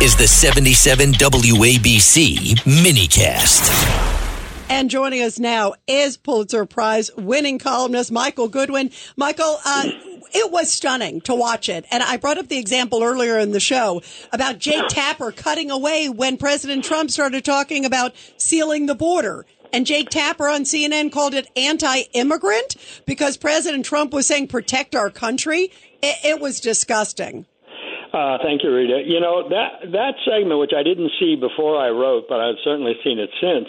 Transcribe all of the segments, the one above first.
is the 77 WABC minicast. And joining us now is Pulitzer Prize winning columnist Michael Goodwin. Michael, uh, it was stunning to watch it. And I brought up the example earlier in the show about Jake Tapper cutting away when President Trump started talking about sealing the border. And Jake Tapper on CNN called it anti-immigrant because President Trump was saying protect our country. It, it was disgusting. Uh, thank you, Rita. You know that that segment, which I didn't see before I wrote, but I've certainly seen it since.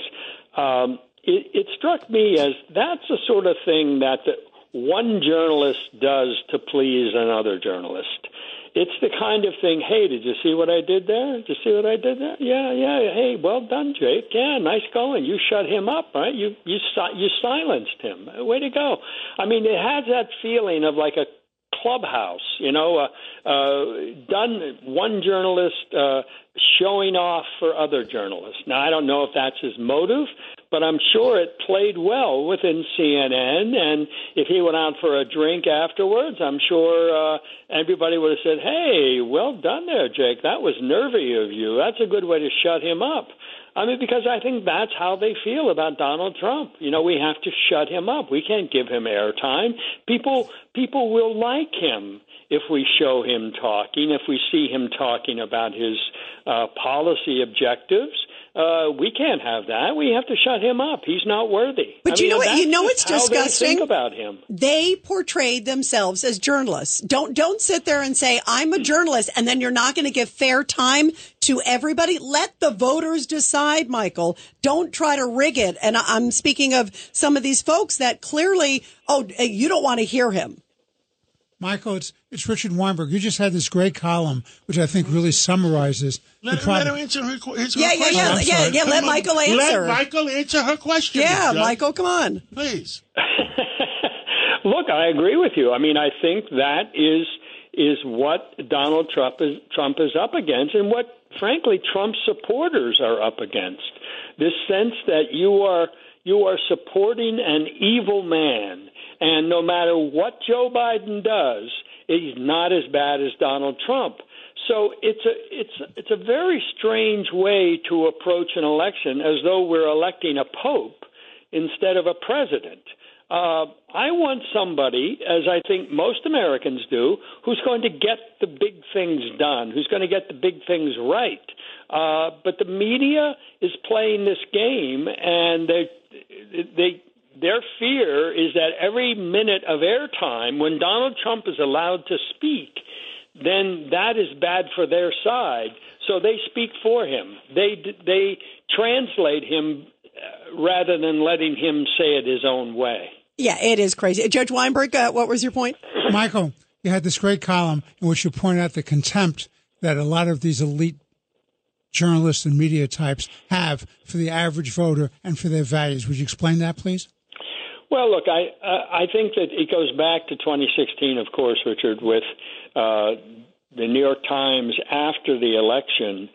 Um, it, it struck me as that's the sort of thing that the, one journalist does to please another journalist. It's the kind of thing. Hey, did you see what I did there? Did you see what I did there? Yeah, yeah. Hey, well done, Jake. Yeah, nice going. You shut him up, right? You you you silenced him. Way to go. I mean, it has that feeling of like a clubhouse. You know, uh, uh, done one journalist uh, showing off for other journalists. Now, I don't know if that's his motive, but I'm sure it played well within CNN. And if he went out for a drink afterwards, I'm sure uh, everybody would have said, "Hey, well done there, Jake. That was nervy of you. That's a good way to shut him up." I mean, because I think that's how they feel about Donald Trump. You know, we have to shut him up. We can't give him airtime. People people will like him if we show him talking, if we see him talking about his uh, policy objectives. Uh, we can't have that. We have to shut him up. He's not worthy. But I you mean, know what? You know what's disgusting? They think about him. They portrayed themselves as journalists. Don't don't sit there and say I'm a journalist, and then you're not going to give fair time to everybody. Let the voters decide, Michael. Don't try to rig it. And I'm speaking of some of these folks that clearly, oh, you don't want to hear him. Michael, it's it's Richard Weinberg. You just had this great column, which I think really summarizes let, the problem. Let her answer her, his, yeah, her yeah, question. yeah, I'm yeah, yeah. Let on. Michael answer. Let Michael answer her question. yeah, Judge. Michael, come on. Please. Look, I agree with you. I mean, I think that is is what Donald Trump is Trump is up against, and what, frankly, Trump supporters are up against. This sense that you are you are supporting an evil man, and no matter what Joe Biden does, he's not as bad as Donald Trump. So it's a it's it's a very strange way to approach an election, as though we're electing a pope instead of a president. Uh, I want somebody, as I think most Americans do, who's going to get the big things done, who's going to get the big things right. Uh, but the media is playing this game, and they they their fear is that every minute of airtime, when Donald Trump is allowed to speak, then that is bad for their side. So they speak for him. They they translate him uh, rather than letting him say it his own way. Yeah, it is crazy. Judge Weinberg, uh, what was your point? Michael, you had this great column in which you point out the contempt that a lot of these elite journalists and media types have for the average voter and for their values. Would you explain that, please? Well, look, I I think that it goes back to 2016, of course, Richard, with uh, the New York Times after the election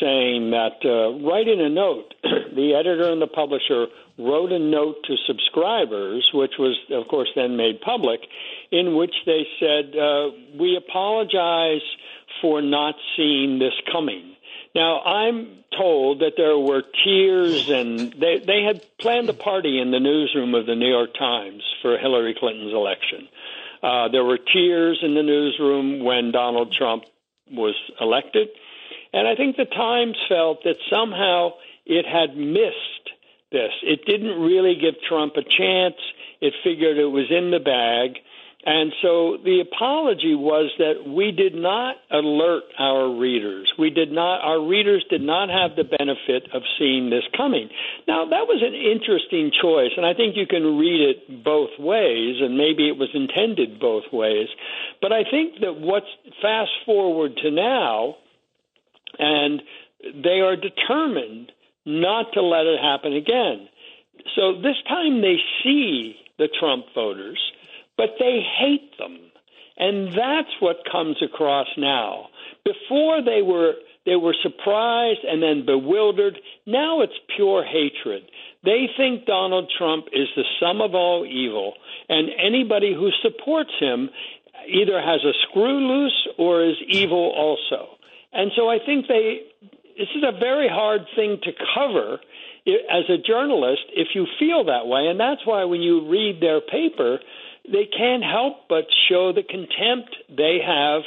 saying that uh, writing a note, the editor and the publisher wrote a note to subscribers, which was, of course, then made public, in which they said, uh, "We apologize for not seeing this coming." Now, I'm told that there were tears, and they, they had planned a party in the newsroom of the New York Times for Hillary Clinton's election. Uh, there were tears in the newsroom when Donald Trump was elected. And I think the Times felt that somehow it had missed this. It didn't really give Trump a chance. It figured it was in the bag. And so the apology was that we did not alert our readers. We did not, our readers did not have the benefit of seeing this coming. Now, that was an interesting choice, and I think you can read it both ways, and maybe it was intended both ways. But I think that what's fast forward to now, and they are determined not to let it happen again. So this time they see the Trump voters but they hate them. And that's what comes across now. Before they were they were surprised and then bewildered. Now it's pure hatred. They think Donald Trump is the sum of all evil, and anybody who supports him either has a screw loose or is evil also. And so I think they this is a very hard thing to cover as a journalist if you feel that way, and that's why when you read their paper, they can't help but show the contempt they have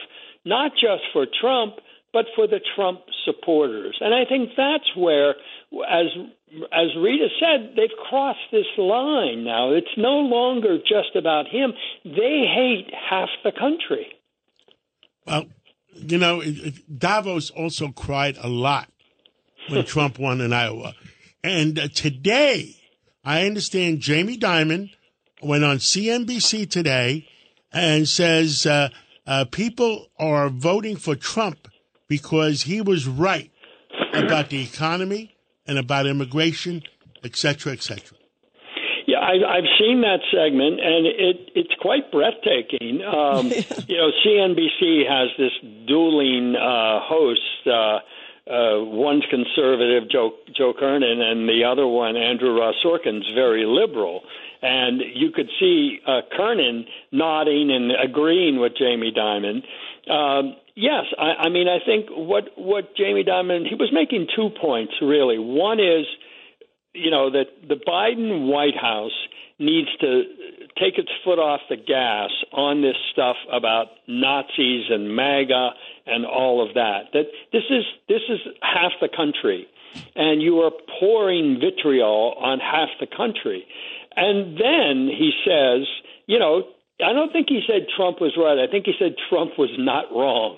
not just for Trump but for the Trump supporters. And I think that's where, as as Rita said, they've crossed this line now. It's no longer just about him. They hate half the country. Well, you know, Davos also cried a lot when Trump won in Iowa. And uh, today, I understand Jamie Dimon went on CNBC today and says uh, uh, people are voting for Trump because he was right about the economy and about immigration, et cetera, et cetera. Yeah, I, I've seen that segment, and it it's quite breathtaking. Um, you know, CNBC has this dueling uh, host. Uh, one's conservative, Joe Joe Kernan, and the other one, Andrew Ross Sorkin's very liberal. And you could see uh, Kernan nodding and agreeing with Jamie Dimon. Um, yes, I, I mean, I think what what Jamie Dimon he was making two points really. One is you know that the Biden White House needs to take its foot off the gas on this stuff about Nazis and MAGA and all of that. That this is this is half the country, and you are pouring vitriol on half the country. And then he says, you know, I don't think he said Trump was right. I think he said Trump was not wrong.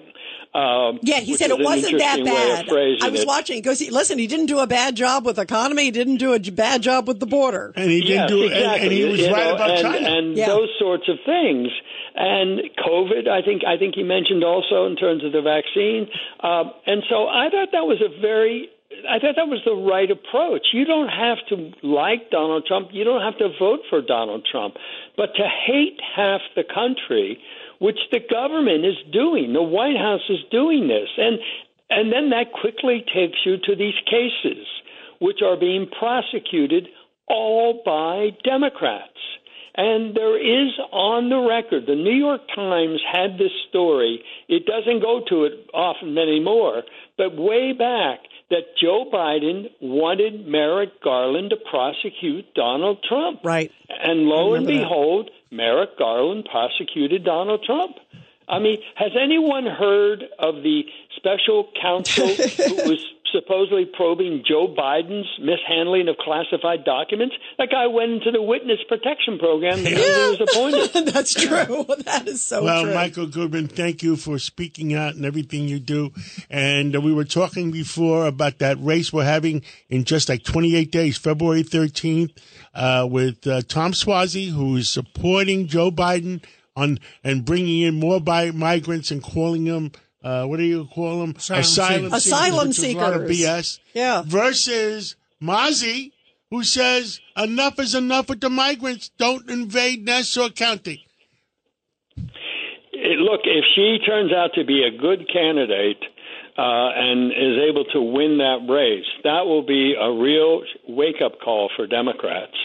Um, Yeah, he said it wasn't that interesting way of bad. I was it. watching. He goes, listen, he didn't do a bad job with economy. He didn't do a bad job with the border. And he didn't Yes, do and- exactly. and, he was You right know, about and, China. and Yeah. those sorts of things. And COVID, I think, I think he mentioned also in terms of the vaccine. Um, and so I thought that was a very, I thought that was the right approach. You don't have to like Donald Trump. You don't have to vote for Donald Trump, but to hate half the country, which the government is doing, the White House is doing this, and and then that quickly takes you to these cases, which are being prosecuted all by Democrats. And there is on the record, the New York Times had this story. It doesn't go to it often anymore, but way back that Joe Biden wanted Merrick Garland to prosecute Donald Trump. Right. And lo and remember that. behold, Merrick Garland prosecuted Donald Trump. I mean, has anyone heard of the special counsel who was supposedly probing Joe Biden's mishandling of classified documents? That guy went into the witness protection program the minute he was appointed. That's true. That is so Well, true. Michael Goodwin, thank you for speaking out and everything you do. And uh, we were talking before about that race we're having in just like 28 days, February 13th, uh, with uh, Tom Suozzi, who is supporting Joe Biden on and bringing in more bi- migrants and calling them. Uh, what do you call them? Asylum Asylum seekers. seekers. Asylum which is a lot of. BS. Yeah. Versus Mazi, who says enough is enough with the migrants. Don't invade Nassau County. Eh, Look, if she turns out to be a good candidate uh, and is able to win that race, that will be a real wake up call for Democrats.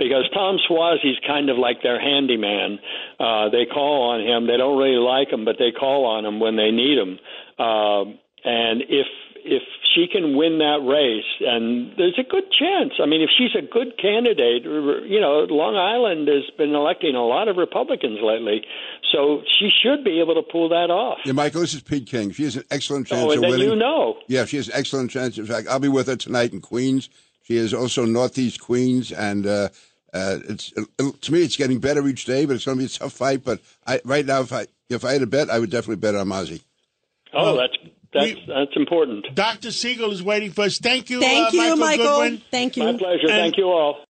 Because Tom Suozzi's kind of like their handyman. Uh, they call on him. They don't really like him, but they call on him when they need him. Um and if if she can win that race, and there's a good chance. I mean, if she's a good candidate, you know, Long Island has been electing a lot of Republicans lately, so she should be able to pull that off. Yeah, Michael, this is Pete King. She has an excellent chance Oh, and of then winning. you know. Yeah, she has an excellent chance. In fact, I'll be with her tonight in Queens. She is also Northeast Queens, and uh, uh, it's to me, it's getting better each day. But it's going to be a tough fight. But I, right now, if I if I had a bet, I would definitely bet on Mazi. Oh, that's that's we- that's important. Dr. Siegel is waiting for us. Thank you, Thank uh, you, Michael, Michael. Goodwin. Thank you. My pleasure. And- Thank you all.